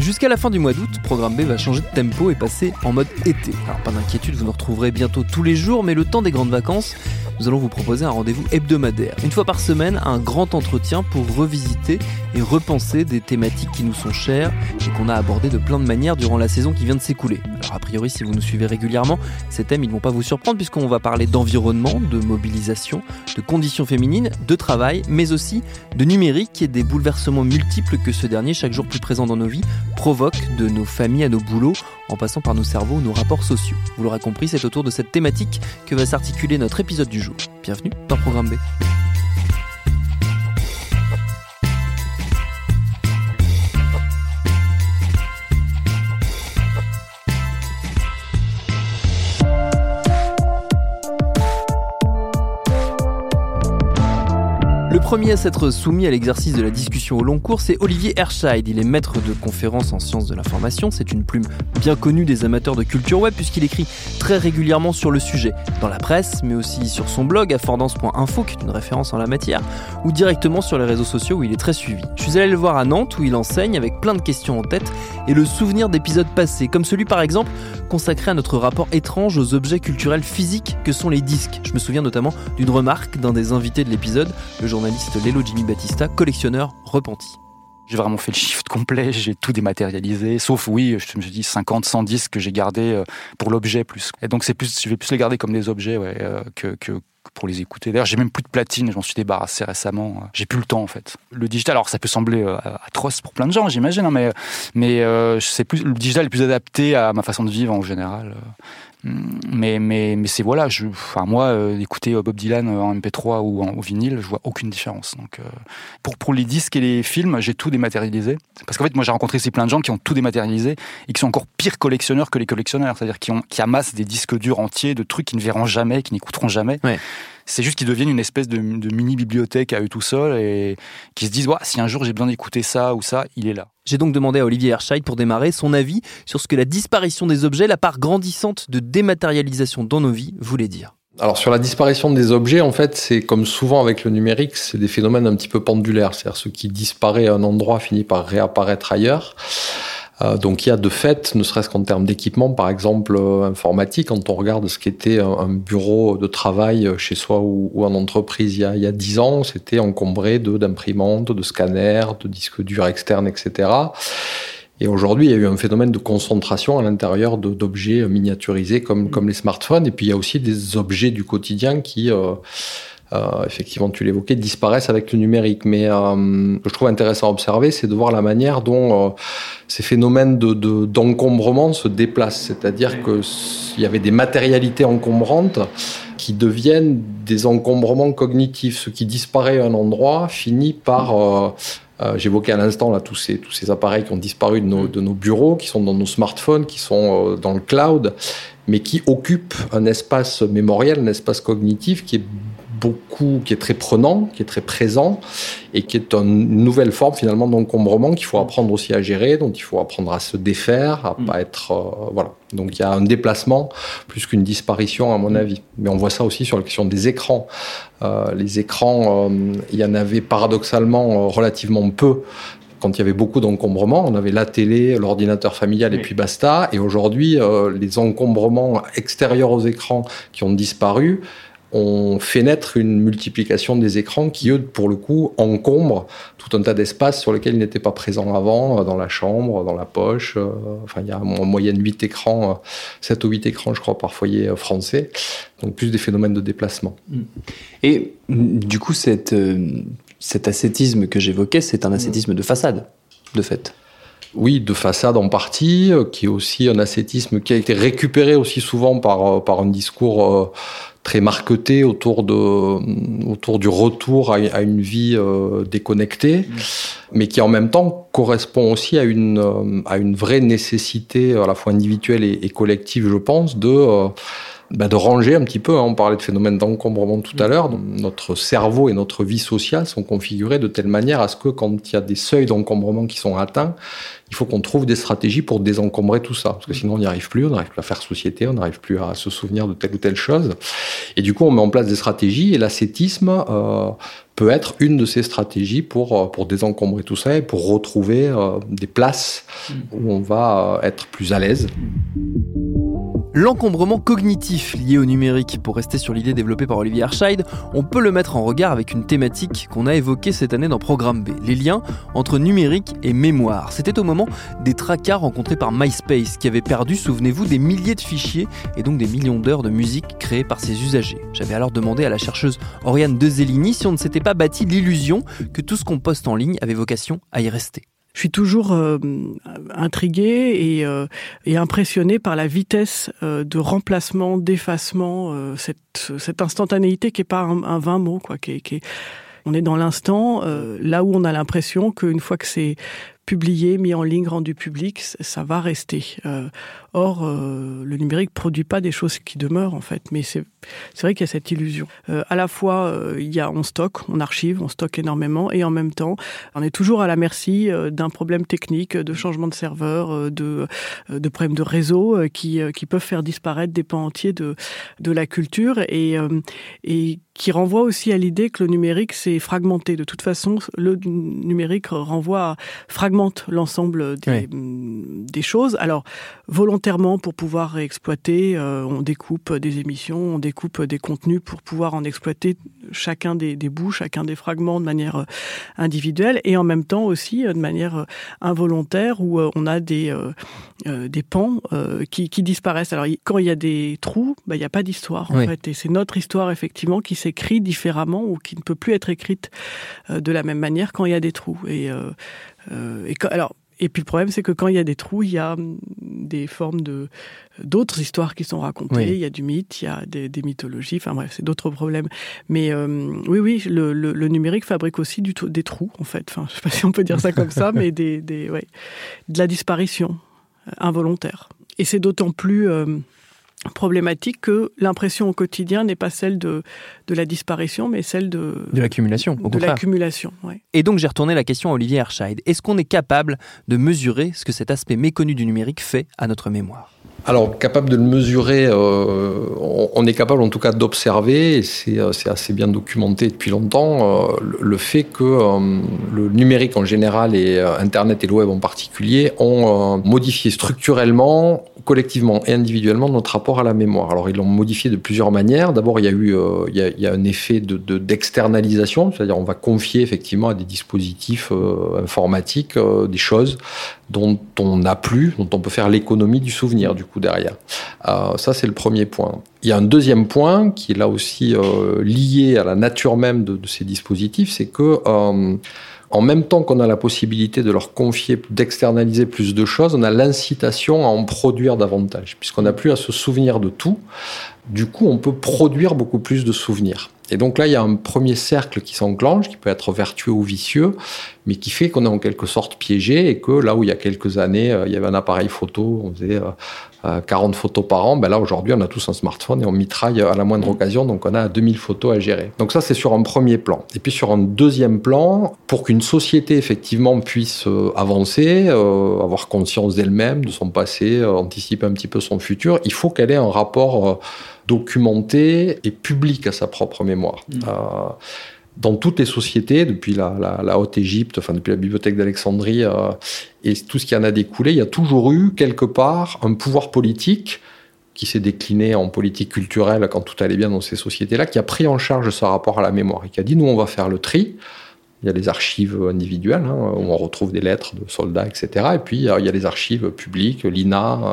Jusqu'à la fin du mois d'août, Programme B va changer de tempo et passer en mode été. Alors pas d'inquiétude, vous nous retrouverez bientôt tous les jours, mais le temps des grandes vacances, nous allons vous proposer un rendez-vous hebdomadaire. Une fois par semaine, un grand entretien pour revisiter et repenser des thématiques qui nous sont chères et qu'on a abordées de plein de manières durant la saison qui vient de s'écouler. Alors a priori, si vous nous suivez régulièrement, ces thèmes ils vont pas vous surprendre puisqu'on va parler d'environnement, de mobilisation, de conditions féminines, de travail, mais aussi de numérique et des bouleversements multiples que ce dernier, chaque jour plus présent dans nos vies, provoque de nos familles à nos boulots en passant par nos cerveaux nos rapports sociaux. Vous l'aurez compris, c'est autour de cette thématique que va s'articuler notre épisode du jour. Bienvenue dans Programme B. premier à s'être soumis à l'exercice de la discussion au long cours, c'est Olivier Herscheid. Il est maître de conférences en sciences de l'information. C'est une plume bien connue des amateurs de culture web puisqu'il écrit très régulièrement sur le sujet, dans la presse, mais aussi sur son blog affordance.info, qui est une référence en la matière, ou directement sur les réseaux sociaux où il est très suivi. Je suis allé le voir à Nantes où il enseigne avec plein de questions en tête et le souvenir d'épisodes passés, comme celui par exemple consacré à notre rapport étrange aux objets culturels physiques que sont les disques. Je me souviens notamment d'une remarque d'un des invités de l'épisode, le journaliste Lélo Jimmy Battista, collectionneur repenti. J'ai vraiment fait le shift complet, j'ai tout dématérialisé, sauf oui, je me dis 50, 100 disques que j'ai gardés euh, pour l'objet plus. Et donc c'est plus, je vais plus les garder comme des objets euh, que, pour les écouter. D'ailleurs, j'ai même plus de platine, j'en suis débarrassé récemment. J'ai plus le temps en fait. Le digital, alors ça peut sembler euh, atroce pour plein de gens, j'imagine, hein, mais mais c'est plus le digital est plus adapté à ma façon de vivre en général. Mais, mais, mais c'est voilà, je, enfin moi, euh, écouter euh, Bob Dylan euh, en MP3 ou en vinyle, je vois aucune différence. Donc, pour, pour les disques et les films, j'ai tout dématérialisé. Parce qu'en fait, moi, j'ai rencontré ces plein de gens qui ont tout dématérialisé et qui sont encore pires collectionneurs que les collectionneurs. C'est-à-dire qui, ont, qui amassent des disques durs entiers de trucs qu'ils ne verront jamais, qui n'écouteront jamais. C'est juste qu'ils deviennent une espèce de, de, mini bibliothèque à eux tout seuls et qui se disent ouais, si un jour j'ai besoin d'écouter ça ou ça, il est là. J'ai donc demandé à Olivier Herscheid pour démarrer son avis sur ce que la disparition des objets, la part grandissante de dématérialisation dans nos vies, voulait dire. Alors sur la disparition des objets, en fait, c'est comme souvent avec le numérique, c'est des phénomènes un petit peu pendulaires. C'est-à-dire ce qui disparaît à un endroit finit par réapparaître ailleurs. Euh, donc il y a de fait, ne serait-ce qu'en termes d'équipement, par exemple euh, informatique, quand on regarde ce qu'était un, un, bureau de travail euh, chez soi ou, ou en entreprise il y a, il y a 10 ans, c'était encombré de d'imprimantes, de scanners, de disques durs externes, etc. Et aujourd'hui, il y a eu un phénomène de concentration à l'intérieur d'objets miniaturisés comme, comme les smartphones. Et puis, il y a aussi des objets du quotidien qui, euh, euh, effectivement, tu l'évoquais, disparaissent avec le numérique. Mais euh, ce que je trouve intéressant à observer, c'est de voir la manière dont euh, ces phénomènes d'encombrement de, de, se déplacent. C'est-à-dire qu'il y avait des matérialités encombrantes qui deviennent des encombrements cognitifs. Ce qui disparaît à un endroit finit par... Euh, J'évoquais à l'instant là tous ces tous ces appareils qui ont disparu de nos, de nos bureaux, qui sont dans nos smartphones, qui sont euh, dans le cloud, mais qui occupent un espace mémoriel, un espace cognitif qui est beaucoup, qui est très prenant, qui est très présent et qui est une nouvelle forme finalement d'encombrement qu'il faut apprendre aussi à gérer, dont il faut apprendre à se défaire, à mm. pas être euh, voilà. Donc il y a un déplacement plus qu'une disparition à mon avis. Mais on voit ça aussi sur la question des écrans. Euh, les écrans, euh, il y en avait paradoxalement relativement peu quand il y avait beaucoup d'encombrements, on avait la télé, l'ordinateur familial et puis basta. Et aujourd'hui, les encombrements extérieurs aux écrans qui ont disparu, on fait naître une multiplication des écrans qui, eux, pour le coup, encombrent tout un tas d'espaces sur lesquels ils n'étaient pas présents avant, euh, dans la chambre, dans la poche. Euh, enfin, il y a en moyenne 8 écrans, 7 euh, ou 8 écrans, je crois, par foyer français. Donc, plus des phénomènes de déplacement. Mm. Et du coup, cette, cet ascétisme que j'évoquais, c'est un ascétisme de façade, de fait. Oui, de façade en partie, qui est aussi un ascétisme qui a été récupéré aussi souvent par, par un discours très marqueté autour de autour du retour à, une vie euh, déconnectée, mm. mais qui en même temps correspond aussi à une euh, à une vraie nécessité à la fois individuelle et, collective, je pense, de euh, bah, de ranger un petit peu. Hein. On parlait de phénomène d'encombrement tout à mm. l'heure. Notre cerveau et notre vie sociale sont configurés de telle manière à ce que quand il y a des seuils d'encombrement qui sont atteints, il faut qu'on trouve des stratégies pour désencombrer tout ça. Parce que sinon, on n'y arrive plus, on n'arrive plus à faire société, on n'arrive plus à se souvenir de telle ou telle chose. Et du coup, on met en place des stratégies et l'ascétisme euh, peut être une de ces stratégies pour, euh, pour désencombrer tout ça et pour retrouver euh, des places mm. où on va être plus à l'aise. L'encombrement cognitif lié au numérique, pour rester sur l'idée développée par Olivier Arscheid, on peut le mettre en regard avec une thématique qu'on a évoquée cette année dans Programme B, les liens entre numérique et mémoire. C'était au moment des tracas rencontrés par MySpace, qui avait perdu, souvenez-vous, des milliers de fichiers et donc des millions d'heures de musique créées par ses usagers. J'avais alors demandé à la chercheuse Oriane Dezelini si on ne s'était pas bâti l'illusion que tout ce qu'on poste en ligne avait vocation à y rester. Je suis toujours euh, intrigué et, euh, et impressionné par la vitesse euh, de remplacement, d'effacement, cette, instantanéité qui est pas un, un vain mot, quoi, on est dans l'instant, là où on a l'impression qu'une fois que c'est publié, mis en ligne, rendu public, ça va rester. Or, euh, le numérique produit pas des choses qui demeurent en fait, mais c'est vrai qu'il y a cette illusion. Euh, à la fois, euh, il y a on stocke, on archive, on stocke énormément, et en même temps, on est toujours à la merci d'un problème technique, de changement de serveur, de, de problèmes de réseau qui, qui peuvent faire disparaître des pans entiers de, de la culture et, et qui renvoie aussi à l'idée que le numérique c'est fragmenté. De toute façon, le numérique renvoie à fragmente l'ensemble des, des choses. Alors volontairement pour pouvoir exploiter. Euh, on découpe des émissions, on découpe des contenus pour pouvoir en exploiter chacun des, bouts, chacun des fragments de manière euh, individuelle et en même temps aussi euh, de manière involontaire où on a des, des pans qui, disparaissent. Alors quand il y a des trous, bah, il n'y a pas d'histoire en fait et c'est notre histoire effectivement qui s'écrit différemment ou qui ne peut plus être écrite de la même manière quand il y a des trous. Et, et alors et puis le problème, c'est que quand il y a des trous, il y a hum, des formes de d'autres histoires qui sont racontées. Il y a du mythe, il y a des, mythologies. Enfin bref, c'est d'autres problèmes. Mais euh, oui, oui, le, le, numérique fabrique aussi du, des trous, en fait. Enfin, je sais pas si on peut dire ça comme ça, mais des, des ouais, de la disparition euh, involontaire. Et c'est d'autant plus euh, problématique que l'impression au quotidien n'est pas celle de, de la disparition, mais celle de, de l'accumulation. De l'accumulation, Et donc j'ai retourné la question à Olivier Herscheid. Est-ce qu'on est capable de mesurer ce que cet aspect méconnu du numérique fait à notre mémoire? Alors, capable de le mesurer, euh, on, est capable en tout cas d'observer, et c'est euh, assez bien documenté depuis longtemps, euh, le, fait que le numérique en général et Internet et le web en particulier ont modifié structurellement, collectivement et individuellement notre rapport à la mémoire. Alors, ils l'ont modifié de plusieurs manières. D'abord, il y a eu un effet d'externalisation, de, c'est-à-dire on va confier effectivement à des dispositifs informatiques des choses dont on n'a plus, dont on peut faire l'économie du souvenir du coup derrière. Euh, ça c'est le premier point. Il y a un deuxième point qui est là aussi euh, lié à la nature même de, ces dispositifs, c'est que euh, en même temps qu'on a la possibilité de leur confier, d'externaliser plus de choses, on a l'incitation à en produire davantage, puisqu'on n'a plus à se souvenir de tout. Du coup, on peut produire beaucoup plus de souvenirs. Et donc là, il y a un premier cercle qui s'enclenche, qui peut être vertueux ou vicieux, mais qui fait qu'on est en quelque sorte piégé et que là où il y a quelques années, euh, il y avait un appareil photo, on faisait 40 photos par an, ben là aujourd'hui on a tous un smartphone et on mitraille à la moindre occasion, donc on a 2000 photos à gérer. Donc ça c'est sur un premier plan. Et puis sur un deuxième plan, pour qu'une société effectivement puisse avancer, avoir conscience d'elle-même, de son passé, anticiper un petit peu son futur, il faut qu'elle ait un rapport documenté et public à sa propre mémoire. Mmh dans toutes les sociétés, depuis la, Haute-Égypte, enfin depuis la bibliothèque d'Alexandrie euh, et tout ce qui en a découlé, il y a toujours eu quelque part un pouvoir politique qui s'est décliné en politique culturelle quand tout allait bien dans ces sociétés-là, qui a pris en charge ce rapport à la mémoire et qui a dit nous on va faire le tri. Il y a les archives individuelles hein, où on retrouve des lettres de soldats, etc. Et puis il y a les archives publiques, l'INA. Euh,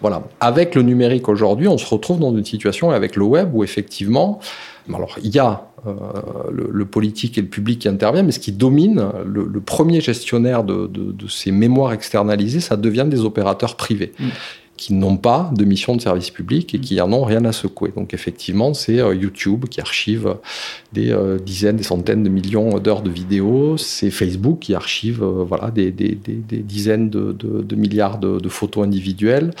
voilà. Avec le numérique aujourd'hui, on se retrouve dans une situation avec le web où effectivement, alors il y a euh, le, politique et le public qui interviennent, mais ce qui domine, le, premier gestionnaire de, ces mémoires externalisées, ça devient des opérateurs privés. Mm qui n'ont pas de mission de service public et qui en ont rien à secouer. Donc effectivement, c'est euh, YouTube qui archive des euh, dizaines, des centaines de millions d'heures de vidéos, c'est Facebook qui archive euh, voilà, des, des, des, dizaines de, de, de milliards de, photos individuelles.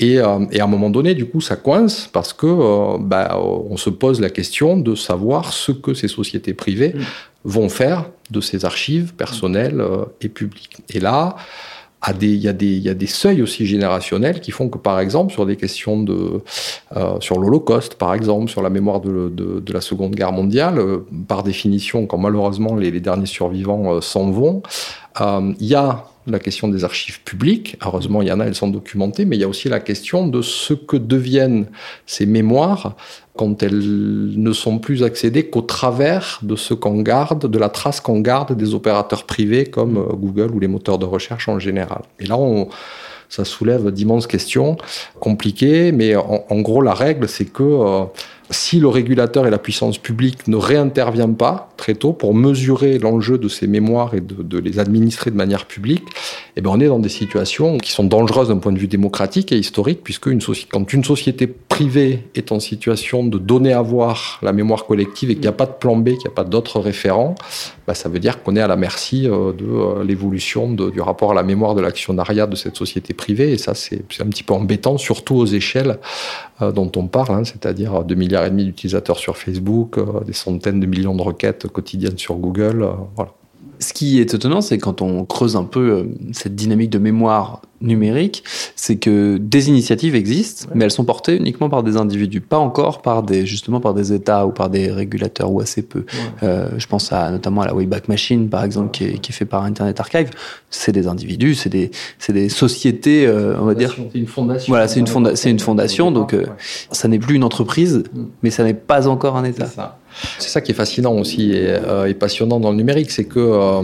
Et, et, à un moment donné, du coup, ça coince parce que bah, on se pose la question de savoir ce que ces sociétés privées vont faire de ces archives personnelles et publiques. Et là, il, y a des, seuils aussi générationnels qui font que, par exemple, sur des questions de, euh, sur l'Holocauste, par exemple, sur la mémoire de, de, la Seconde Guerre mondiale, euh, par définition, quand malheureusement les, derniers survivants euh, s'en vont, il y a la question des archives publiques. Heureusement, il y en a, elles sont documentées, mais il y a aussi la question de ce que deviennent ces mémoires quand elles ne sont plus accédées qu'au travers de ce qu'on garde, de la trace qu'on garde des opérateurs privés comme euh, Google ou les moteurs de recherche en général. Et là, on, ça soulève d'immenses questions compliquées, mais en, gros, la règle, c'est que euh, si le régulateur et la puissance publique ne réinterviennent pas très tôt pour mesurer l'enjeu de ces mémoires et de, les administrer de manière publique, eh bien on est dans des situations qui sont dangereuses d'un point de vue démocratique et historique, puisque quand une société privée est en situation de donner à voir la mémoire collective et qu'il n'y a pas de plan B, qu'il n'y a pas d'autres référents, bah, ça veut dire qu'on est à la merci euh, de euh, l'évolution du rapport à la mémoire de l'actionnariat de cette société privée, et ça c'est un petit peu embêtant, surtout aux échelles euh, dont on parle, hein, c'est-à-dire 2 milliards et demi d'utilisateurs sur Facebook, des centaines de millions de requêtes quotidiennes sur Google, voilà. Ce qui est étonnant, c'est quand on creuse un peu euh, cette dynamique de mémoire numérique, c'est que des initiatives existent, mais elles sont portées uniquement par des individus, pas encore par des justement par des États ou par des régulateurs ou assez peu. Euh, je pense à notamment à la Wayback Machine par exemple, qui est, qui est fait par Internet Archive. C'est des individus, c'est des c'est des sociétés, euh, on va dire. C'est une fondation. Voilà, c'est une, fonda c'est une fondation, donc ça n'est plus une entreprise, mm. mais ça n'est pas encore un État. Ça. C'est ça qui est fascinant aussi euh, et, passionnant dans le numérique, c'est que euh,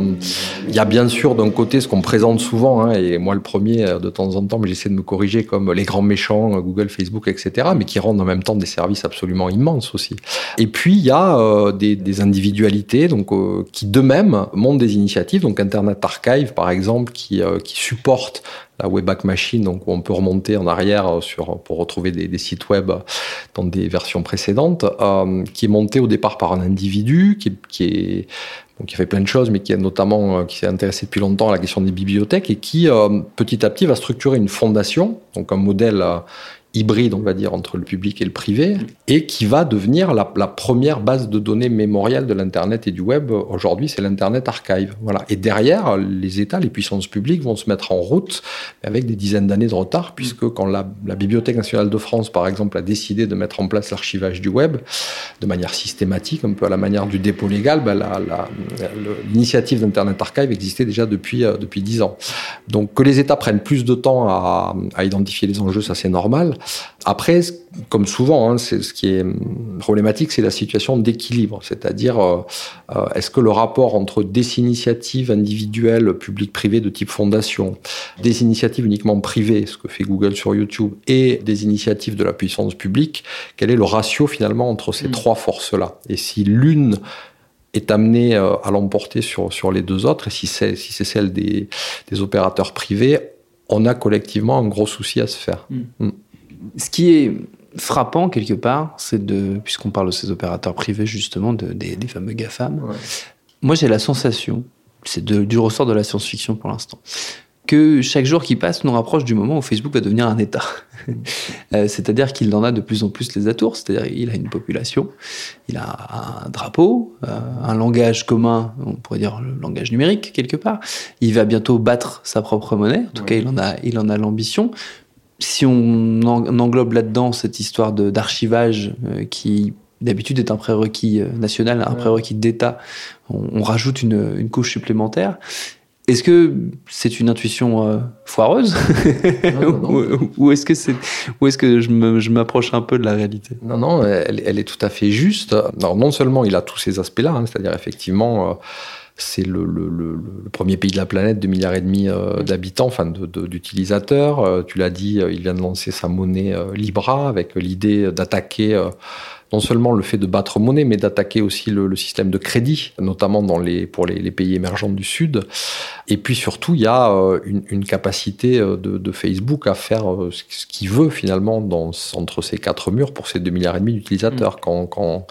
il y a bien sûr d'un côté ce qu'on présente souvent, hein, et moi le premier euh, de temps en temps, mais j'essaie de me corriger comme les grands méchants, Google, Facebook, etc., mais qui rendent en même temps des services absolument immenses aussi. Et puis il y a des, individualités donc qui d'eux-mêmes montent des initiatives, donc Internet Archive par exemple, qui, qui supporte la Webback Machine, où on peut remonter en arrière euh, pour retrouver des, sites web dans des versions précédentes, euh, qui est monté au départ par un individu qui, qui fait plein de choses, mais qui est notamment euh, qui s'est intéressé depuis longtemps à la question des bibliothèques et qui petit à petit va structurer une fondation, donc un modèle hybride, on va dire, entre le public et le privé, et qui va devenir la, première base de données mémorielle de l'Internet et du web. Aujourd'hui, c'est l'Internet Archive. Voilà. Et derrière, les États, les puissances publiques vont se mettre en route avec des dizaines d'années de retard, puisque quand la, Bibliothèque nationale de France, par exemple, a décidé de mettre en place l'archivage du web de manière systématique, un peu à la manière du dépôt légal, ben l'initiative d'Internet Archive existait déjà depuis euh, depuis dix ans. Donc que les États prennent plus de temps à, à identifier les enjeux, ça c'est normal. Après, comme souvent, hein, c'est ce qui est problématique, c'est la situation d'équilibre, c'est-à-dire euh, euh, est-ce que le rapport entre des initiatives individuelles, publiques-privées de type fondation, des initiatives uniquement privées, ce que fait Google sur YouTube, et des initiatives de la puissance publique, quel est le ratio finalement entre ces mm. trois forces-là? Et si l'une est amenée euh, à l'emporter sur, sur les deux autres, et si c'est si celle des, des opérateurs privés, on a collectivement un gros souci à se faire. Mm. Mm. Ce qui est frappant quelque part, c'est de, puisqu'on parle de ces opérateurs privés justement, de, des, fameux GAFAM, moi j'ai la sensation, c'est du ressort de la science-fiction pour l'instant, que chaque jour qui passe nous rapproche du moment où Facebook va devenir un État. Euh, c'est-à-dire qu'il en a de plus en plus les atours, c'est-à-dire qu'il a une population, il a un drapeau, euh, un langage commun, on pourrait dire le langage numérique quelque part. Il va bientôt battre sa propre monnaie, en tout cas il en a, il en a l'ambition. Si on, englobe là-dedans cette histoire d'archivage euh, qui d'habitude est un prérequis national, un prérequis d'État, on, rajoute une, une couche supplémentaire. Est-ce que c'est une intuition euh, foireuse? Ou, est-ce que c'est ou est-ce que je m'approche un peu de la réalité? Non, non, elle, est tout à fait juste. Alors, non seulement il a tous ces aspects-là, hein, c'est-à-dire effectivement. Euh, c'est le, premier pays de la planète, 2 milliards et demi euh, d'habitants, enfin d'utilisateurs. tu l'as dit, il vient de lancer sa monnaie Libra avec l'idée d'attaquer non seulement le fait de battre monnaie, mais d'attaquer aussi le, système de crédit, notamment dans les, pour les, pays émergents du Sud. Et puis surtout, il y a euh, une, capacité euh, de, Facebook à faire euh, ce qu'il veut finalement dans, entre ces quatre murs pour ces 2 milliards et demi d'utilisateurs. Mm. Quand, quand,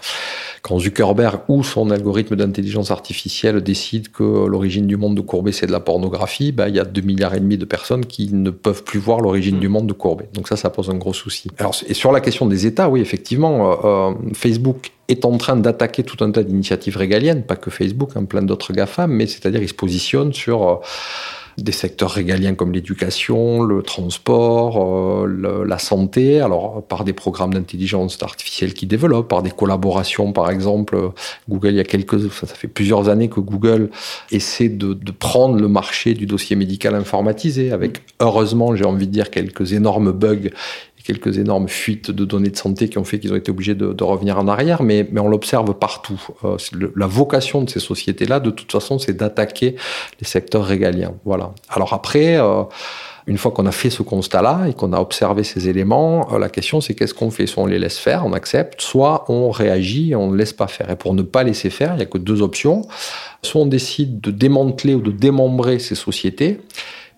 quand Zuckerberg ou son algorithme d'intelligence artificielle décide que l'origine du monde de Courbet c'est de la pornographie, bah, il y a 2 milliards et demi de personnes qui ne peuvent plus voir l'origine mm. du monde de Courbet. Donc ça, ça pose un gros souci. Alors, et sur la question des États, oui, effectivement, Facebook est en train d'attaquer tout un tas d'initiatives régaliennes, pas que Facebook, hein, plein d'autres GAFAM, mais c'est-à-dire il se positionne sur euh, des secteurs régaliens comme l'éducation, le transport, euh, la santé, alors par des programmes d'intelligence artificielle qui développent, par des collaborations par exemple. Google, il y a quelques, ça, fait plusieurs années que Google essaie de, prendre le marché du dossier médical informatisé, avec heureusement, j'ai envie de dire, quelques énormes bugs quelques énormes fuites de données de santé qui ont fait qu'ils ont été obligés de, revenir en arrière, mais, on l'observe partout. Euh, la vocation de ces sociétés-là, de toute façon, c'est d'attaquer les secteurs régaliens. Voilà. Alors après, euh, une fois qu'on a fait ce constat-là et qu'on a observé ces éléments, euh, la question c'est qu'est-ce qu'on fait? Soit on les laisse faire, on accepte, soit on réagit et on ne laisse pas faire. Et pour ne pas laisser faire, il n'y a que deux options. Soit on décide de démanteler ou de démembrer ces sociétés,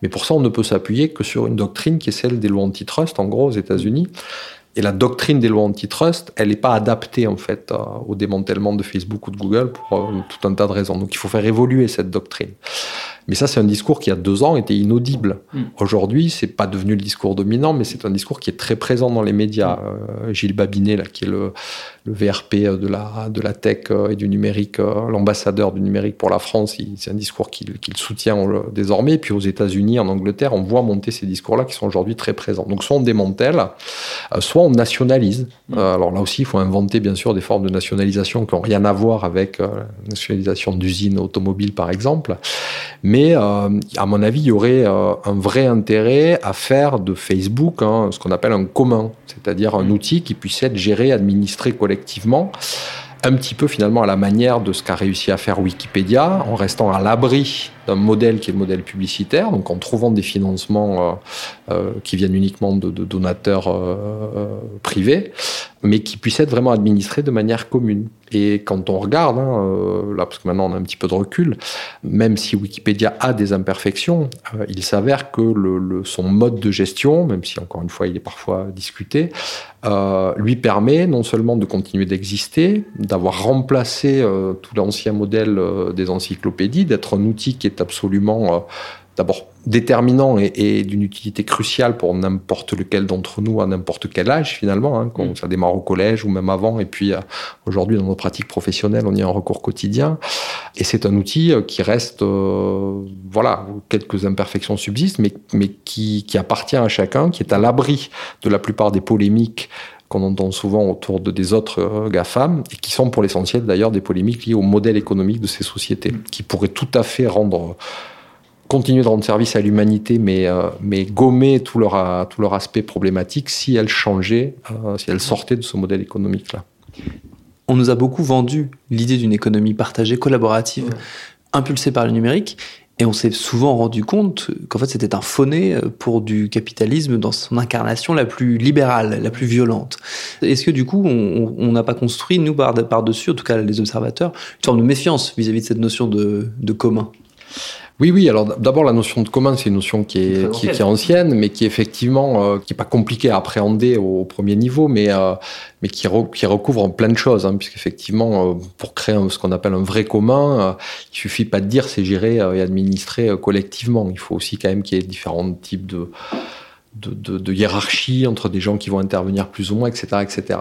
mais pour ça, on ne peut s'appuyer que sur une doctrine qui est celle des lois antitrust, en gros, aux États-Unis. Et la doctrine des lois antitrust, elle n'est pas adaptée en fait au démantèlement de Facebook ou de Google pour euh, tout un tas de raisons. Donc il faut faire évoluer cette doctrine. Mais ça, c'est un discours qui, il y a deux ans, était inaudible. Mm. Aujourd'hui, c'est pas devenu le discours dominant, mais c'est un discours qui est très présent dans les médias. Mm. Euh, Gilles Babinet, là, qui est le, le, VRP de la, de la tech euh, et du numérique, euh, l'ambassadeur du numérique pour la France, c'est un discours qu'il soutient désormais. puis aux États-Unis, en Angleterre, on voit monter ces discours-là qui sont aujourd'hui très présents. Donc soit on démantèle, soit on nationalise. Mm. alors là aussi, il faut inventer, bien sûr, des formes de nationalisation qui n'ont rien à voir avec la nationalisation d'usines automobiles, par exemple. Mais euh, à mon avis, il y aurait euh, un vrai intérêt à faire de Facebook hein, ce qu'on appelle un commun, c'est-à-dire un mmh. outil qui puisse être géré, administré collectivement un petit peu finalement à la manière de ce qu'a réussi à faire Wikipédia, en restant à l'abri d'un modèle qui est le modèle publicitaire, donc en trouvant des financements euh, euh, qui viennent uniquement de, donateurs euh, privés, mais qui puissent être vraiment administrés de manière commune. Et quand on regarde, hein, là parce que maintenant on a un petit peu de recul, même si Wikipédia a des imperfections, il s'avère que son mode de gestion, même si encore une fois il est parfois discuté, lui permet non seulement de continuer d'exister, d'avoir remplacé tout l'ancien modèle des encyclopédies, d'être un outil qui est absolument, euh, d'abord, déterminant et, d'une utilité cruciale pour n'importe lequel d'entre nous à n'importe quel âge finalement, hein, quand mm. ça démarre au collège ou même avant, et puis euh, aujourd'hui dans nos pratiques professionnelles, on y a un recours quotidien. Et c'est un outil euh, qui reste, voilà, quelques imperfections subsistent, mais, mais qui, qui appartient à chacun, qui est à l'abri de la plupart des polémiques qu'on entend souvent autour de des autres euh, GAFAM, et qui sont pour l'essentiel d'ailleurs des polémiques liées au modèle économique de ces sociétés, qui pourraient tout à fait rendre continuer de rendre service à l'humanité, mais, euh, mais gommer tout leur, tout leur aspect problématique si elles changeaient, euh, si elles sortaient de ce modèle économique-là. On nous a beaucoup vendu l'idée d'une économie partagée, collaborative, impulsée par le numérique. Et on s'est souvent rendu compte qu'en fait c'était un fauné pour du capitalisme dans son incarnation la plus libérale, la plus violente. Est-ce que du coup on n'a pas construit, nous par-dessus, en tout cas les observateurs, une forme de méfiance vis-à-vis de cette notion de, commun? Oui, oui. Alors d'abord, la notion de commun, c'est une notion qui est, qui, est ancienne, mais qui effectivement euh, qui est pas compliquée à appréhender au, premier niveau, mais euh, mais qui, qui recouvre plein de choses, hein, puisqu'effectivement, euh, pour créer ce qu'on appelle un vrai commun, il suffit pas de dire c'est géré et administré collectivement. Il faut aussi quand même qu'il y ait différents types de de, de, hiérarchie entre des gens qui vont intervenir plus ou moins, etc., etc.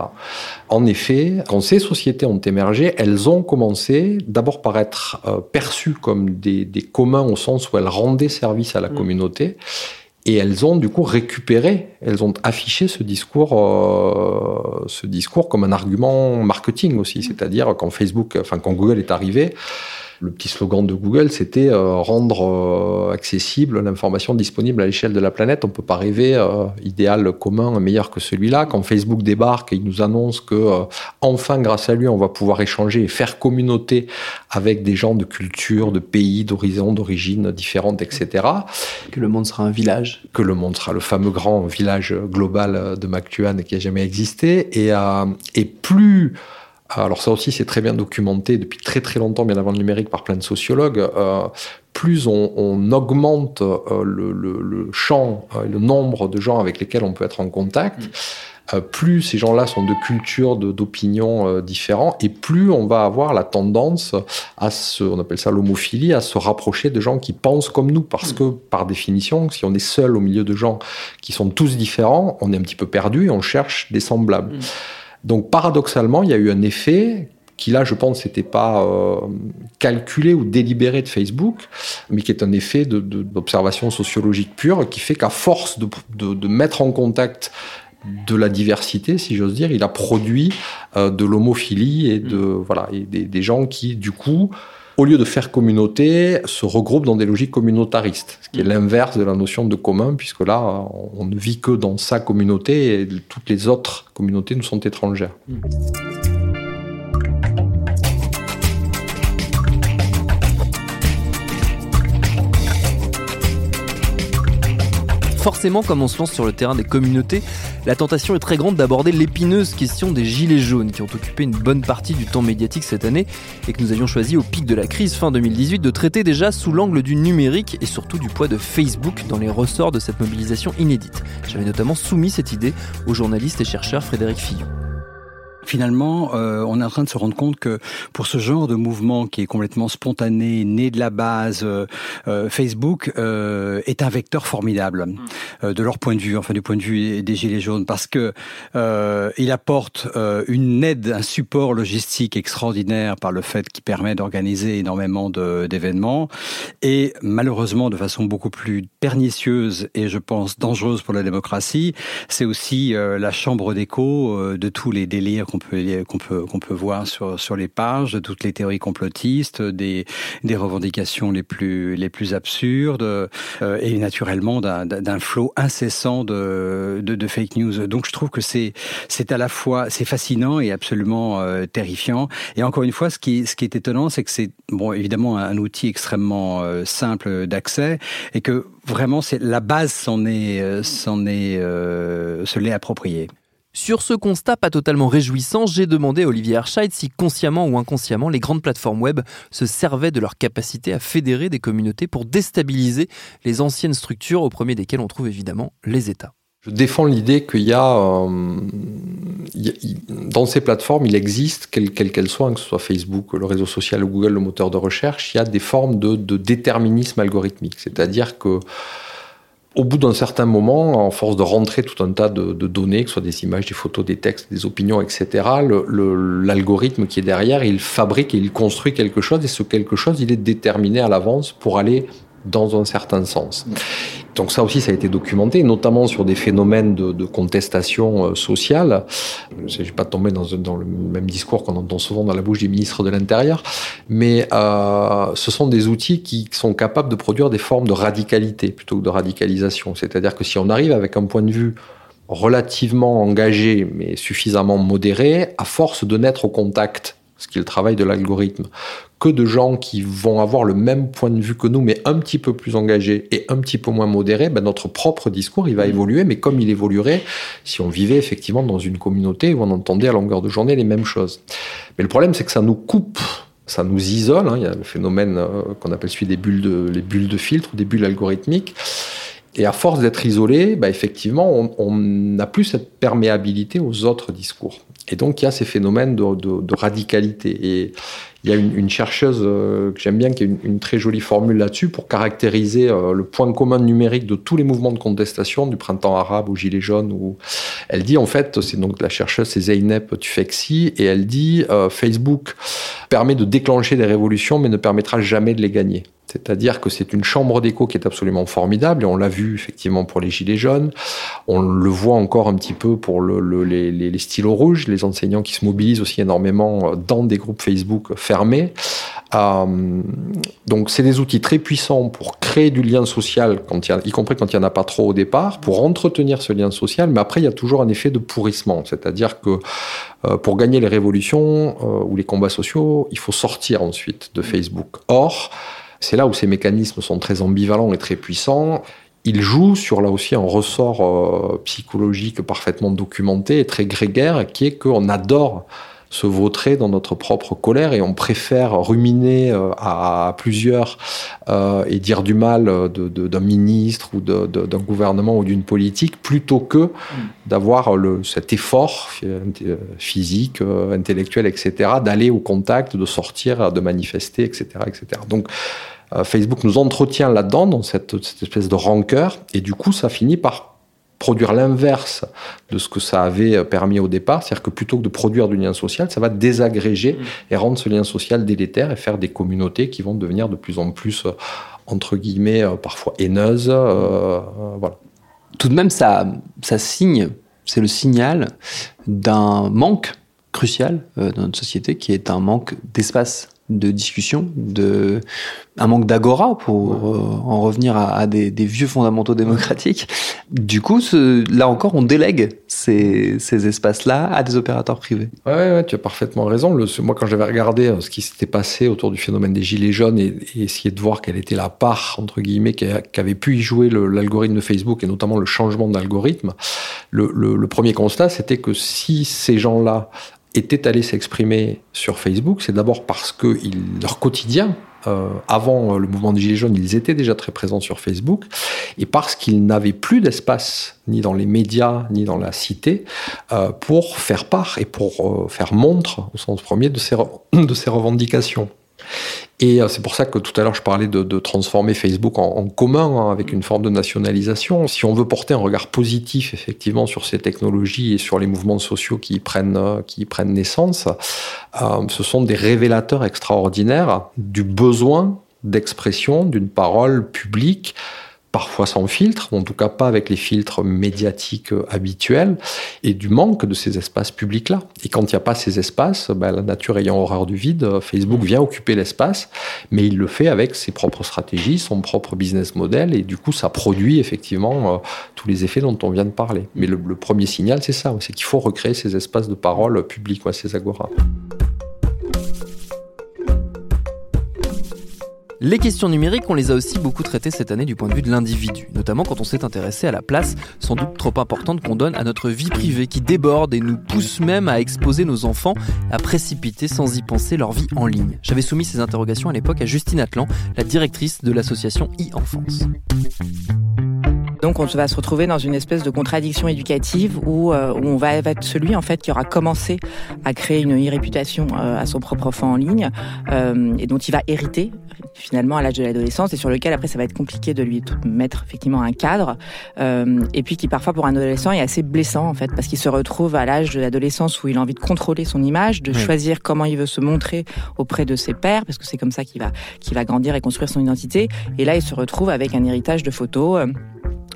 En effet, quand ces sociétés ont émergé, elles ont commencé d'abord par être euh, perçues comme des, des, communs au sens où elles rendaient service à la mm. communauté. Et elles ont du coup récupéré, elles ont affiché ce discours, euh, ce discours comme un argument marketing aussi. Mm. C'est-à-dire quand Facebook, enfin quand Google est arrivé, le petit slogan de Google, c'était euh, rendre euh, accessible l'information disponible à l'échelle de la planète. On ne peut pas rêver euh, idéal commun meilleur que celui-là. Quand Facebook débarque et il nous annonce que enfin, grâce à lui, on va pouvoir échanger et faire communauté avec des gens de culture, de pays, d'horizons, d'origines différentes, etc. Que le monde sera un village. Que le monde sera le fameux grand village global de McTuan qui a jamais existé. Et, et plus alors ça aussi c'est très bien documenté depuis très très longtemps, bien avant le numérique, par plein de sociologues, euh, plus on, augmente euh, le, champ, euh, le nombre de gens avec lesquels on peut être en contact, mm. plus ces gens-là sont de cultures, d'opinions différents, et plus on va avoir la tendance à se, on appelle ça l'homophilie, à se rapprocher de gens qui pensent comme nous, parce mm. que par définition, si on est seul au milieu de gens qui sont tous différents, on est un petit peu perdu et on cherche des semblables. Mm. Donc paradoxalement, il y a eu un effet qui là, je pense, n'était pas euh, calculé ou délibéré de Facebook, mais qui est un effet d'observation sociologique pure, qui fait qu'à force de, mettre en contact de la diversité, si j'ose dire, il a produit euh, de l'homophilie et de mm. voilà et des, gens qui, du coup, au lieu de faire communauté, se regroupent dans des logiques communautaristes, ce qui est mm. l'inverse de la notion de commun, puisque là, on ne vit que dans sa communauté et toutes les autres communautés nous sont étrangères. Mm. Forcément, comme on se lance sur le terrain des communautés, la tentation est très grande d'aborder l'épineuse question des gilets jaunes qui ont occupé une bonne partie du temps médiatique cette année et que nous avions choisi au pic de la crise fin 2018 de traiter déjà sous l'angle du numérique et surtout du poids de Facebook dans les ressorts de cette mobilisation inédite. J'avais notamment soumis cette idée au journaliste et chercheur Frédéric Fillon. Finalement, euh, on est en train de se rendre compte que pour ce genre de mouvement qui est complètement spontané, né de la base, euh, euh Facebook euh, est un vecteur formidable mm. euh, de leur point de vue, enfin du point de vue des gilets jaunes, parce que il apporte une aide, un support logistique extraordinaire par le fait qu'il permet d'organiser énormément d'événements et malheureusement de façon beaucoup plus pernicieuse et je pense dangereuse pour la démocratie, c'est aussi la chambre d'écho de tous les délires qu'on peut qu'on peut qu'on peut voir sur sur les pages de toutes les théories complotistes, des des revendications les plus les plus absurdes euh, et naturellement d'un flot incessant de, de, de fake news. Donc je trouve que c'est c'est à la fois c'est fascinant et absolument euh, terrifiant. Et encore une fois, ce qui ce qui est étonnant, c'est que c'est bon évidemment un, outil extrêmement euh, simple d'accès et que vraiment c'est la base s'en est s'en est se l'est approprié. Sur ce constat pas totalement réjouissant, j'ai demandé à Olivier Arscheid si consciemment ou inconsciemment les grandes plateformes web se servaient de leur capacité à fédérer des communautés pour déstabiliser les anciennes structures, au premier desquelles on trouve évidemment les États. Je défends l'idée qu'il y a, euh, dans ces plateformes, il existe, quelles qu'elles soient, que ce soit Facebook, le réseau social Google, le moteur de recherche, il y a des formes de déterminisme algorithmique. C'est-à-dire que au bout d'un certain moment, en force de rentrer tout un tas de, données, que ce soit des images, des photos, des textes, des opinions, etc., l'algorithme qui est derrière, il fabrique et il construit quelque chose, et ce quelque chose, il est déterminé à l'avance pour aller dans un certain sens. Donc ça aussi, ça a été documenté, notamment sur des phénomènes de, contestation euh, sociale. Je ne vais pas tomber dans, dans, le même discours qu'on entend souvent dans la bouche des ministres de l'Intérieur, mais euh, ce sont des outils qui sont capables de produire des formes de radicalité plutôt que de radicalisation. C'est-à-dire que si on arrive avec un point de vue relativement engagé, mais suffisamment modéré, à force de naître au contact ce qui est le travail de l'algorithme, que de gens qui vont avoir le même point de vue que nous, mais un petit peu plus engagés et un petit peu moins modérés, ben notre propre discours, il va mmh. évoluer, mais comme il évoluerait si on vivait effectivement dans une communauté où on entendait à longueur de journée les mêmes choses. Mais le problème, c'est que ça nous coupe ça nous isole. Hein. Il y a le phénomène qu'on appelle celui des bulles de, les bulles de filtre, des bulles algorithmiques. Et à force d'être isolé, bah effectivement, on n'a plus cette perméabilité aux autres discours. Et donc, il y a ces phénomènes de, radicalité. Et il y a une, chercheuse euh, que j'aime bien qui a une, très jolie formule là-dessus pour caractériser euh, le point commun numérique de tous les mouvements de contestation, du printemps arabe au gilet jaune. Elle dit, en fait, c'est donc la chercheuse, c'est Zeynep Tufekci, et elle dit euh, Facebook permet de déclencher des révolutions, mais ne permettra jamais de les gagner. C'est-à-dire que c'est une chambre d'écho qui est absolument formidable, et on l'a vu effectivement pour les Gilets jaunes, on le voit encore un petit peu pour le, le, les, stylos rouges, les enseignants qui se mobilisent aussi énormément dans des groupes Facebook fermés. Euh, donc c'est des outils très puissants pour créer du lien social, y, compris quand il n'y en a pas trop au départ, pour entretenir ce lien social, mais après il y a toujours un effet de pourrissement, c'est-à-dire que euh, pour gagner les révolutions euh, ou les combats sociaux, il faut sortir ensuite de Facebook. Or, c'est là où ces mécanismes sont très ambivalents et très puissants. Ils jouent sur là aussi un ressort euh, psychologique parfaitement documenté et très grégaire, qui est qu'on adore se vautrer dans notre propre colère et on préfère ruminer euh, à, plusieurs euh, et dire du mal d'un de, de, ministre ou d'un gouvernement ou d'une politique plutôt que d'avoir cet effort physique, intellectuel, etc., d'aller au contact, de sortir, de manifester, etc. etc. Donc euh, Facebook nous entretient là-dedans, dans cette, espèce de rancœur, et du coup, ça finit par produire l'inverse de ce que ça avait permis au départ, c'est-à-dire que plutôt que de produire du lien social, ça va désagréger et rendre ce lien social délétère et faire des communautés qui vont devenir de plus en plus, euh, entre guillemets, euh, parfois haineuses. Euh, voilà. Tout de même, ça, ça signe, c'est le signal d'un manque crucial dans notre société qui est un manque d'espace de discussion, de un manque d'agora pour euh, en revenir à, à des, des, vieux fondamentaux démocratiques. Du coup, ce, là encore, on délègue ces, ces espaces-là à des opérateurs privés. Ouais, ouais, tu as parfaitement raison. Le, moi, quand j'avais regardé euh, ce qui s'était passé autour du phénomène des gilets jaunes et, et essayer de voir quelle était la part entre guillemets qu'avait pu y jouer l'algorithme de Facebook et notamment le changement d'algorithme, le, le, le premier constat, c'était que si ces gens-là étaient allés s'exprimer sur Facebook, c'est d'abord parce que leur quotidien, euh, avant le mouvement des Gilets jaunes, ils étaient déjà très présents sur Facebook, et parce qu'ils n'avaient plus d'espace, ni dans les médias, ni dans la cité, euh, pour faire part et pour euh, faire montre, au sens premier, de ces revendications. Et euh, c'est pour ça que tout à l'heure je parlais de, transformer Facebook en, commun hein, avec une forme de nationalisation. Si on veut porter un regard positif effectivement sur ces technologies et sur les mouvements sociaux qui y prennent, euh, qui prennent naissance, euh, ce sont des révélateurs extraordinaires du besoin d'expression d'une parole publique parfois sans filtre, en tout cas pas avec les filtres médiatiques euh, habituels, et du manque de ces espaces publics-là. Et quand il n'y a pas ces espaces, ben, la nature ayant horreur du vide, euh, Facebook vient occuper l'espace, mais il le fait avec ses propres stratégies, son propre business model, et du coup ça produit effectivement euh, tous les effets dont on vient de parler. Mais le, premier signal, c'est ça, c'est qu'il faut recréer ces espaces de parole publics, ces agoras. Les questions numériques, on les a aussi beaucoup traitées cette année du point de vue de l'individu, notamment quand on s'est intéressé à la place sans doute trop importante qu'on donne à notre vie privée, qui déborde et nous pousse même à exposer nos enfants à précipiter sans y penser leur vie en ligne. J'avais soumis ces interrogations à l'époque à Justine Atlan, la directrice de l'association e-enfance. Donc on va se retrouver dans une espèce de contradiction éducative où, euh, où on va être celui en fait qui aura commencé à créer une e-réputation euh, à son propre enfant en ligne euh, et dont il va hériter finalement à l'âge de l'adolescence et sur lequel après ça va être compliqué de lui mettre effectivement un cadre euh, et puis qui parfois pour un adolescent est assez blessant en fait parce qu'il se retrouve à l'âge de l'adolescence où il a envie de contrôler son image, de oui. choisir comment il veut se montrer auprès de ses pairs parce que c'est comme ça qu'il va qu'il va grandir et construire son identité et là il se retrouve avec un héritage de photos euh,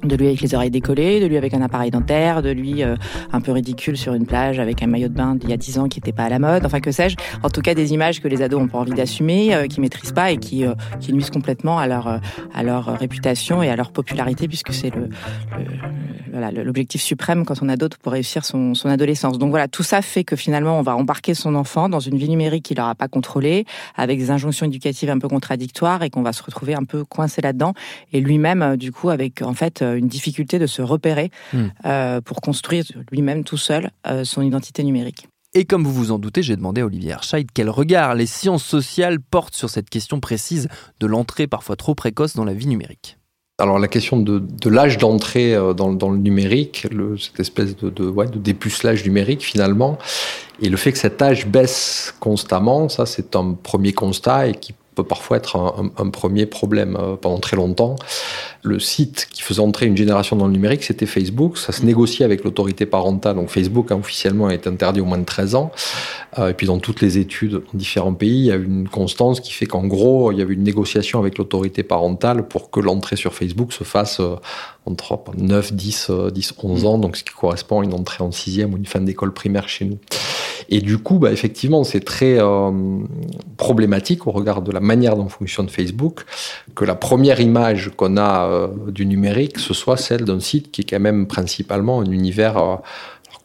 de lui avec les oreilles décollées, de lui avec un appareil dentaire, de lui euh, un peu ridicule sur une plage avec un maillot de bain d'il y a 10 ans qui n'était pas à la mode, enfin que sais-je. En tout cas, des images que les ados ont pas envie d'assumer, euh, qui maîtrisent pas et qui, euh, qui nuisent complètement à leur, à leur réputation et à leur popularité puisque c'est le, le l'objectif suprême quand on a d'autres pour réussir son, son adolescence. Donc voilà, tout ça fait que finalement on va embarquer son enfant dans une vie numérique qu'il n'aura pas contrôlée, avec des injonctions éducatives un peu contradictoires et qu'on va se retrouver un peu coincé là-dedans et lui-même du coup avec en fait une difficulté de se repérer mmh. euh, pour construire lui-même tout seul euh, son identité numérique. Et comme vous vous en doutez, j'ai demandé à Olivier Herscheid quel regard les sciences sociales portent sur cette question précise de l'entrée parfois trop précoce dans la vie numérique. Alors la question de, l'âge d'entrée euh, dans, le numérique, cette espèce de, de dépucelage numérique finalement, et le fait que cet âge baisse constamment, ça c'est un premier constat et qui peut parfois être un, premier problème euh, pendant très longtemps. Le site qui faisait entrer une génération dans le numérique, c'était Facebook. Ça se négociait avec l'autorité parentale. Donc Facebook a officiellement été interdit au moins de 13 ans. Euh, et puis dans toutes les études dans différents pays, il y a eu une constance qui fait qu'en gros, il y avait une négociation avec l'autorité parentale pour que l'entrée sur Facebook se fasse euh, entre 9, 10, 10, 11 ans, donc ce qui correspond à une entrée en sixième ou une fin d'école primaire chez nous. Et du coup, bah, effectivement, c'est très euh, problématique au regard de la manière dont fonctionne Facebook que la première image qu'on a euh, du numérique, ce soit celle d'un site qui est quand même principalement un univers euh,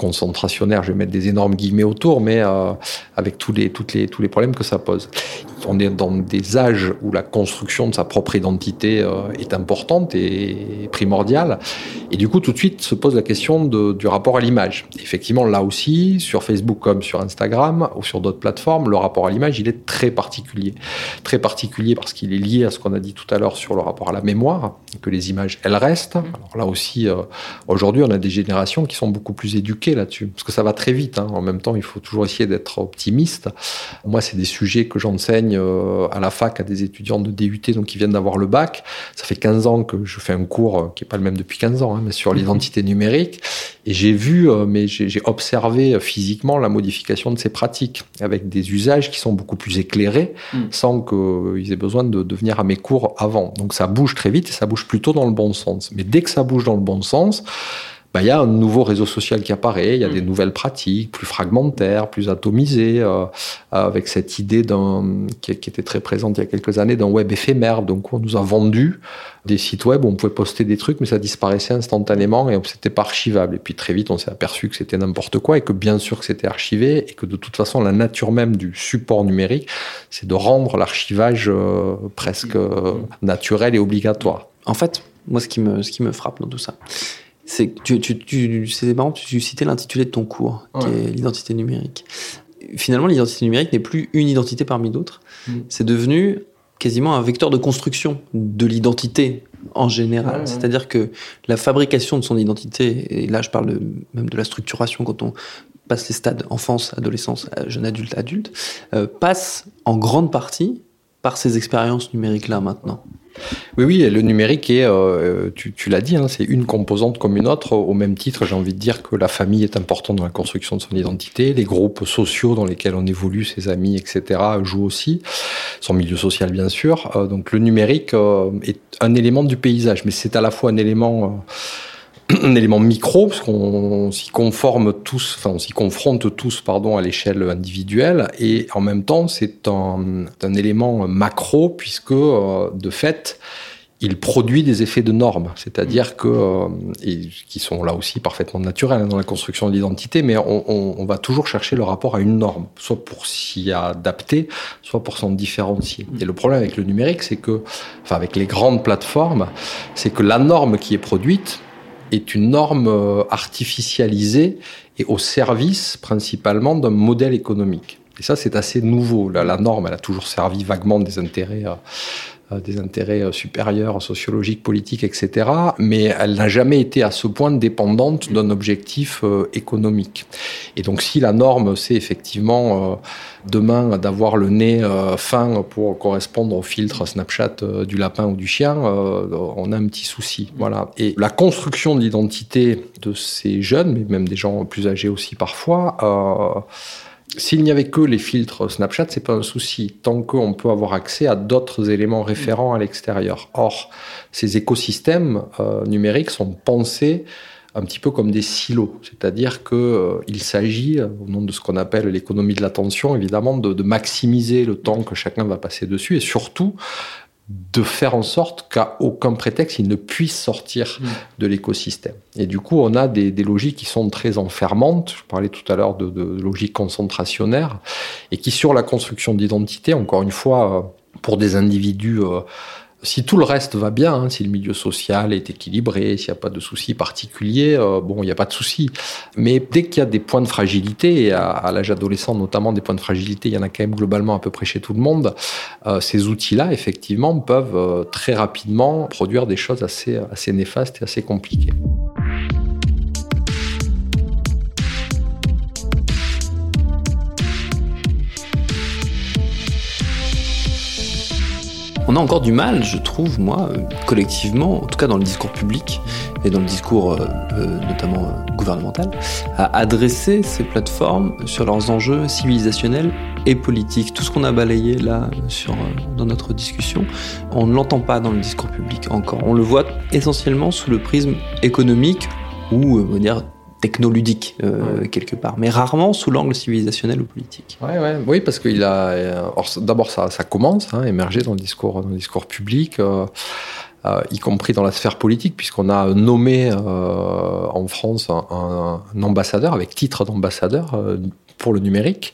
concentrationnaire, je vais mettre des énormes guillemets autour, mais euh, avec tous les, toutes les, tous les problèmes que ça pose. On est dans des âges où la construction de sa propre identité euh, est importante et primordiale. Et du coup, tout de suite se pose la question du rapport à l'image. Effectivement, là aussi, sur Facebook comme sur Instagram ou sur d'autres plateformes, le rapport à l'image, il est très particulier. Très particulier parce qu'il est lié à ce qu'on a dit tout à l'heure sur le rapport à la mémoire, que les images, elles restent. Alors là aussi, euh, aujourd'hui, on a des générations qui sont beaucoup plus éduquées là-dessus, parce que ça va très vite. Hein. En même temps, il faut toujours essayer d'être optimiste. Moi, c'est des sujets que j'enseigne euh, à la fac à des étudiants de DUT, donc qui viennent d'avoir le bac. Ça fait 15 ans que je fais un cours euh, qui est pas le même depuis 15 ans, hein, mais sur l'identité numérique. Et j'ai vu, euh, mais j'ai observé physiquement la modification de ces pratiques, avec des usages qui sont beaucoup plus éclairés, mm. sans qu'ils aient besoin de, de venir à mes cours avant. Donc ça bouge très vite et ça bouge plutôt dans le bon sens. Mais dès que ça bouge dans le bon sens, il y a un nouveau réseau social qui apparaît, il y a des mm. nouvelles pratiques plus fragmentaires, plus atomisées, euh, avec cette idée qui, était très présente il y a quelques années d'un web éphémère. Donc on nous a vendu des sites web où on pouvait poster des trucs, mais ça disparaissait instantanément et c'était pas archivable. Et puis très vite, on s'est aperçu que c'était n'importe quoi et que bien sûr que c'était archivé et que de toute façon, la nature même du support numérique, c'est de rendre l'archivage euh, presque euh, naturel et obligatoire. En fait, moi, ce qui me, ce qui me frappe dans tout ça, c'est tu, tu, tu c'est marrant, tu citais l'intitulé de ton cours, qui est l'identité numérique. Finalement, l'identité numérique n'est plus une identité parmi d'autres. Mm. C'est devenu quasiment un vecteur de construction de l'identité en général. C'est-à-dire que la fabrication de son identité, et là je parle même de la structuration quand on passe les stades enfance, adolescence, jeune adulte, adulte, euh, passe en grande partie par ces expériences numériques-là maintenant. Oui, oui, le numérique est, euh, tu, l'as dit, hein, c'est une composante comme une autre. Au même titre, j'ai envie de dire que la famille est importante dans la construction de son identité. Les groupes sociaux dans lesquels on évolue, ses amis, etc., jouent aussi. Son milieu social, bien sûr. Euh, donc le numérique euh, est un élément du paysage, mais c'est à la fois un élément un élément micro, parce qu'on s'y conforme tous, enfin on s'y confronte tous, pardon, à l'échelle individuelle, et en même temps c'est un, élément macro, puisque euh, de fait, il produit des effets de normes, c'est-à-dire que, euh, et qui sont là aussi parfaitement naturels hein, dans la construction de l'identité, mais on, on, on, va toujours chercher le rapport à une norme, soit pour s'y adapter, soit pour s'en différencier. Et le problème avec le numérique, c'est que, enfin avec les grandes plateformes, c'est que la norme qui est produite, est une norme euh, artificialisée et au service principalement d'un modèle économique. Et ça, c'est assez nouveau. La, la, norme, elle a toujours servi vaguement des intérêts euh, des intérêts euh, supérieurs, sociologiques, politiques, etc. Mais elle n'a jamais été à ce point dépendante d'un objectif euh, économique. Et donc si la norme, c'est effectivement demain d'avoir le nez fin pour correspondre au filtre Snapchat du lapin ou du chien, on a un petit souci. Voilà. Et la construction de l'identité de ces jeunes, mais même des gens plus âgés aussi parfois, s'il n'y avait que les filtres Snapchat, c'est pas un souci, tant qu'on peut avoir accès à d'autres éléments référents à l'extérieur. Or, ces écosystèmes euh, numériques sont pensés un petit peu comme des silos, c'est-à-dire qu'il euh, s'agit, euh, au nom de ce qu'on appelle l'économie de l'attention, évidemment, de, de, maximiser le temps que chacun va passer dessus et surtout de faire en sorte qu'à aucun prétexte il ne puisse sortir mm. de l'écosystème. Et du coup, on a des, logiques qui sont très enfermantes. Je parlais tout à l'heure de, de logiques concentrationnaires et qui, sur la construction d'identité, encore une fois, euh, pour des individus euh, Si tout le reste va bien, hein, si le milieu social est équilibré, s'il n'y a pas de soucis particuliers, euh, bon, il n'y a pas de soucis. Mais dès qu'il y a des points de fragilité, à, l'âge adolescent notamment des points de fragilité, il y en a quand même globalement à peu près chez tout le monde, euh, ces outils-là, effectivement, peuvent euh, très rapidement produire des choses assez néfastes et assez compliquées. On a encore du mal, je trouve, moi, euh, collectivement, en tout cas dans le discours public et dans le discours euh, euh, notamment gouvernemental, à adresser ces plateformes sur leurs enjeux civilisationnels et politiques. Tout ce qu'on a balayé là dans notre discussion, on ne l'entend pas dans le discours public encore. On le voit essentiellement sous le prisme économique ou, on va dire, technoludique euh, quelque part, mais rarement sous l'angle civilisationnel ou politique. Ouais, ouais, oui, parce qu'il a. Euh, d'abord, ça, ça, commence hein, à émerger dans le discours, dans le discours public. Euh, y compris dans la sphère politique, puisqu'on a nommé en France un, ambassadeur avec titre d'ambassadeur pour le numérique,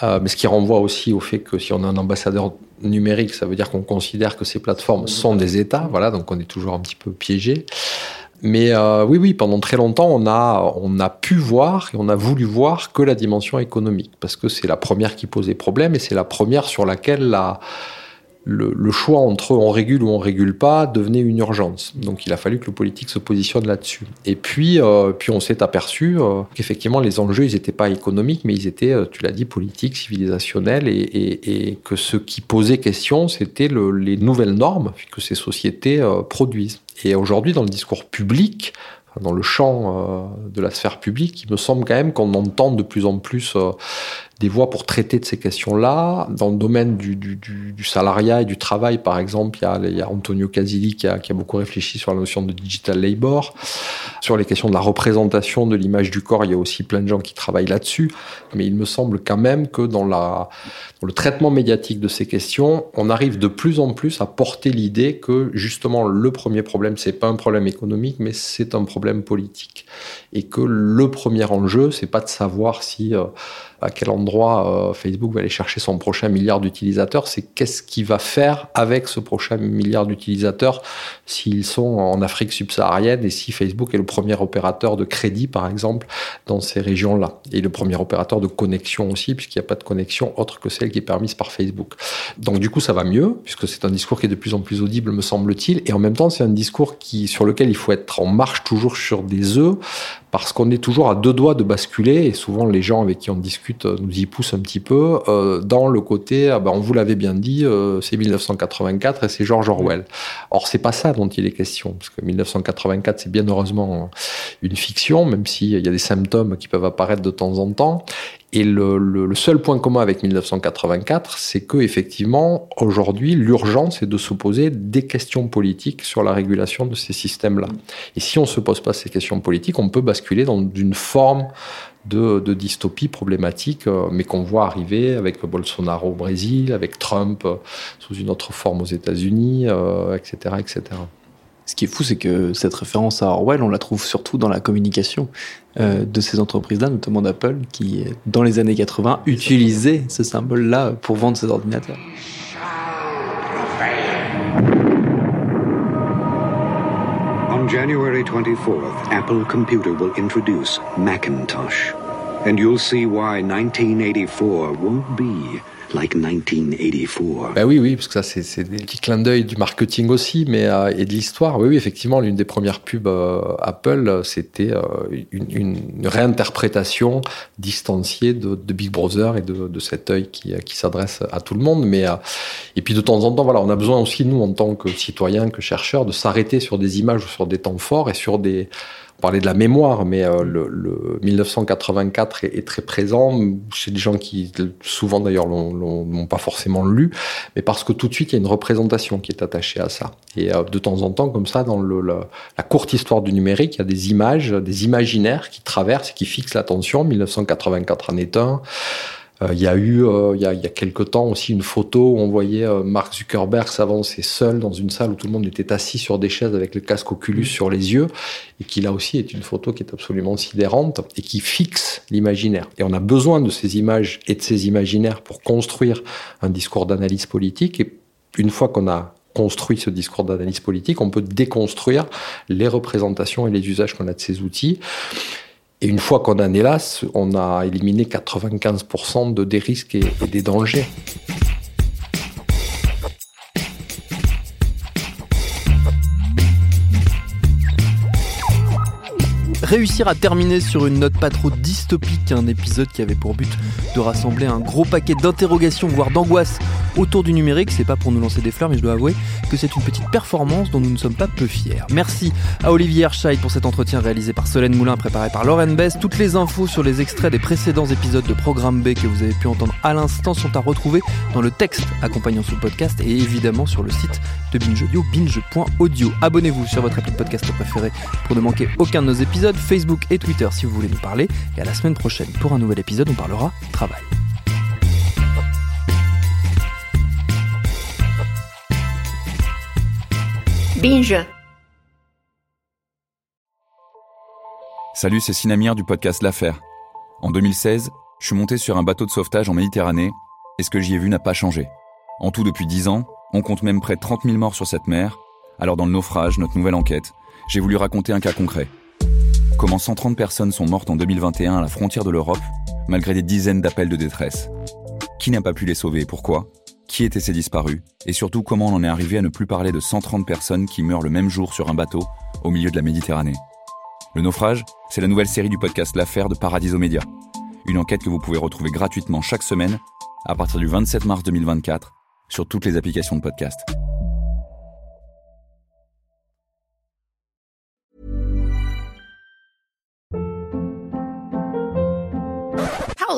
mais ce qui renvoie aussi au fait que si on a un ambassadeur numérique, ça veut dire qu'on considère que ces plateformes sont des États, voilà, donc on est toujours un petit peu piégé. Mais euh, oui, oui, pendant très longtemps, on a, on a pu voir et on a voulu voir que la dimension économique, parce que c'est la première qui posait problème et c'est la première sur laquelle la, le, choix entre on régule ou on régule pas devenait une urgence. Donc il a fallu que le politique se positionne là-dessus. Et puis, euh, puis on s'est aperçu euh, qu'effectivement les enjeux, ils n'étaient pas économiques, mais ils étaient, tu l'as dit, politiques, civilisationnels, et, et, que ce qui posait question, c'était les nouvelles normes que ces sociétés produisent. Et aujourd'hui, dans le discours public, dans le champ euh, de la sphère publique, il me semble quand même qu'on entend de plus en plus euh, des voix pour traiter de ces questions-là. Dans le domaine du, salariat et du travail, par exemple, il y a, Antonio Casilli qui a, beaucoup réfléchi sur la notion de digital labor. Sur les questions de la représentation de l'image du corps, il y a aussi plein de gens qui travaillent là-dessus. Mais il me semble quand même que dans le traitement médiatique de ces questions, on arrive de plus en plus à porter l'idée que justement le premier problème, c'est pas un problème économique, mais c'est un problème politique. Et que le premier enjeu, c'est pas de savoir si euh, à quel endroit euh, Facebook va aller chercher son prochain milliard d'utilisateurs, c'est qu'est-ce qu'il va faire avec ce prochain milliard d'utilisateurs s'ils sont en Afrique subsaharienne et si Facebook est le premier opérateur de crédit, par exemple, dans ces régions-là. Et le premier opérateur de connexion aussi, puisqu'il n'y a pas de connexion autre que celle qui est permise par Facebook. Donc du coup, ça va mieux, puisque c'est un discours qui est de plus en plus audible, me semble-t-il, et en même temps, c'est un discours qui, sur lequel il faut être en marche toujours sur des œufs, parce qu'on est toujours à deux doigts de basculer, et souvent les gens avec qui on discute euh, nous y poussent un petit peu, euh, dans le côté, ah ben, on vous l'avait bien dit, euh, c'est 1984 et c'est George Orwell. Or, c'est pas ça dont il est question, parce que 1984, c'est bien heureusement une fiction, même s'il y a des symptômes qui peuvent apparaître de temps en temps, et le, seul point commun avec 1984, c'est que effectivement, aujourd'hui, l'urgence est de se poser des questions politiques sur la régulation de ces systèmes-là. Et si on se pose pas ces questions politiques, on peut basculer dans une forme de, dystopie problématique, euh, mais qu'on voit arriver avec Bolsonaro au Brésil, avec Trump euh, sous une autre forme aux États-Unis, euh, etc., etc. Ce qui est fou, c'est que cette référence à Orwell, on la trouve surtout dans la communication euh, de ces entreprises-là, notamment d'Apple, qui, dans les années 80, utilisait ce symbole-là pour vendre ses ordinateurs. On January 24th, Apple Computer will introduce Macintosh. And you'll see why 1984 won't be like 1984. Ben oui, oui, parce que ça, c'est des petits clins d'œil du marketing aussi, mais euh, et de l'histoire. Oui, oui, effectivement, l'une des premières pubs euh, Apple, c'était euh, une, une, réinterprétation distanciée de, Big Brother et de, de cet œil qui, qui s'adresse à tout le monde. Mais et puis de temps en temps, voilà, on a besoin aussi nous, en tant que citoyens, que chercheurs, de s'arrêter sur des images ou sur des temps forts et sur des parler de la mémoire, mais euh, le, le, 1984 est, est, très présent chez des gens qui, souvent d'ailleurs, l'ont pas forcément lu, mais parce que tout de suite, il y a une représentation qui est attachée à ça. Et euh, de temps en temps, comme ça, dans le, la courte histoire du numérique, il y a des images, des imaginaires qui traversent et qui fixent l'attention. 1984 en est un. Euh, il y a eu, euh, il y a, il y a quelque temps aussi, une photo où on voyait euh, Mark Zuckerberg s'avancer seul dans une salle où tout le monde était assis sur des chaises avec le casque Oculus sur les yeux, et qui là aussi est une photo qui est absolument sidérante et qui fixe l'imaginaire. Et on a besoin de ces images et de ces imaginaires pour construire un discours d'analyse politique. Et une fois qu'on a construit ce discours d'analyse politique, on peut déconstruire les représentations et les usages qu'on a de ces outils. Et une fois qu'on en est là, on a éliminé 95% de des risques et des dangers. Réussir à terminer sur une note pas trop dystopique, un épisode qui avait pour but de rassembler un gros paquet d'interrogations, voire d'angoisses autour du numérique. C'est pas pour nous lancer des fleurs, mais je dois avouer que c'est une petite performance dont nous ne sommes pas peu fiers. Merci à Olivier Herscheid pour cet entretien réalisé par Solène Moulin, préparé par Lauren Bess. Toutes les infos sur les extraits des précédents épisodes de Programme B que vous avez pu entendre à l'instant sont à retrouver dans le texte accompagnant ce podcast et évidemment sur le site de Binge Audio, binge.audio. Abonnez-vous sur votre appli de podcast préféré pour ne manquer aucun de nos épisodes. Facebook et Twitter si vous voulez nous parler. Et à la semaine prochaine pour un nouvel épisode, on parlera travail. Binge. Salut, c'est Sinamir du podcast L'Affaire. En 2016, je suis monté sur un bateau de sauvetage en Méditerranée et ce que j'y ai vu n'a pas changé. En tout, depuis 10 ans, on compte même près de 30 000 morts sur cette mer. Alors, dans le naufrage, notre nouvelle enquête, j'ai voulu raconter un cas concret comment 130 personnes sont mortes en 2021 à la frontière de l'Europe, malgré des dizaines d'appels de détresse. Qui n'a pas pu les sauver et pourquoi? Qui étaient ces disparus? Et surtout, comment on en est arrivé à ne plus parler de 130 personnes qui meurent le même jour sur un bateau au milieu de la Méditerranée? Le naufrage, c'est la nouvelle série du podcast L'affaire de Paradiso Média. Une enquête que vous pouvez retrouver gratuitement chaque semaine à partir du 27 mars 2024 sur toutes les applications de podcast.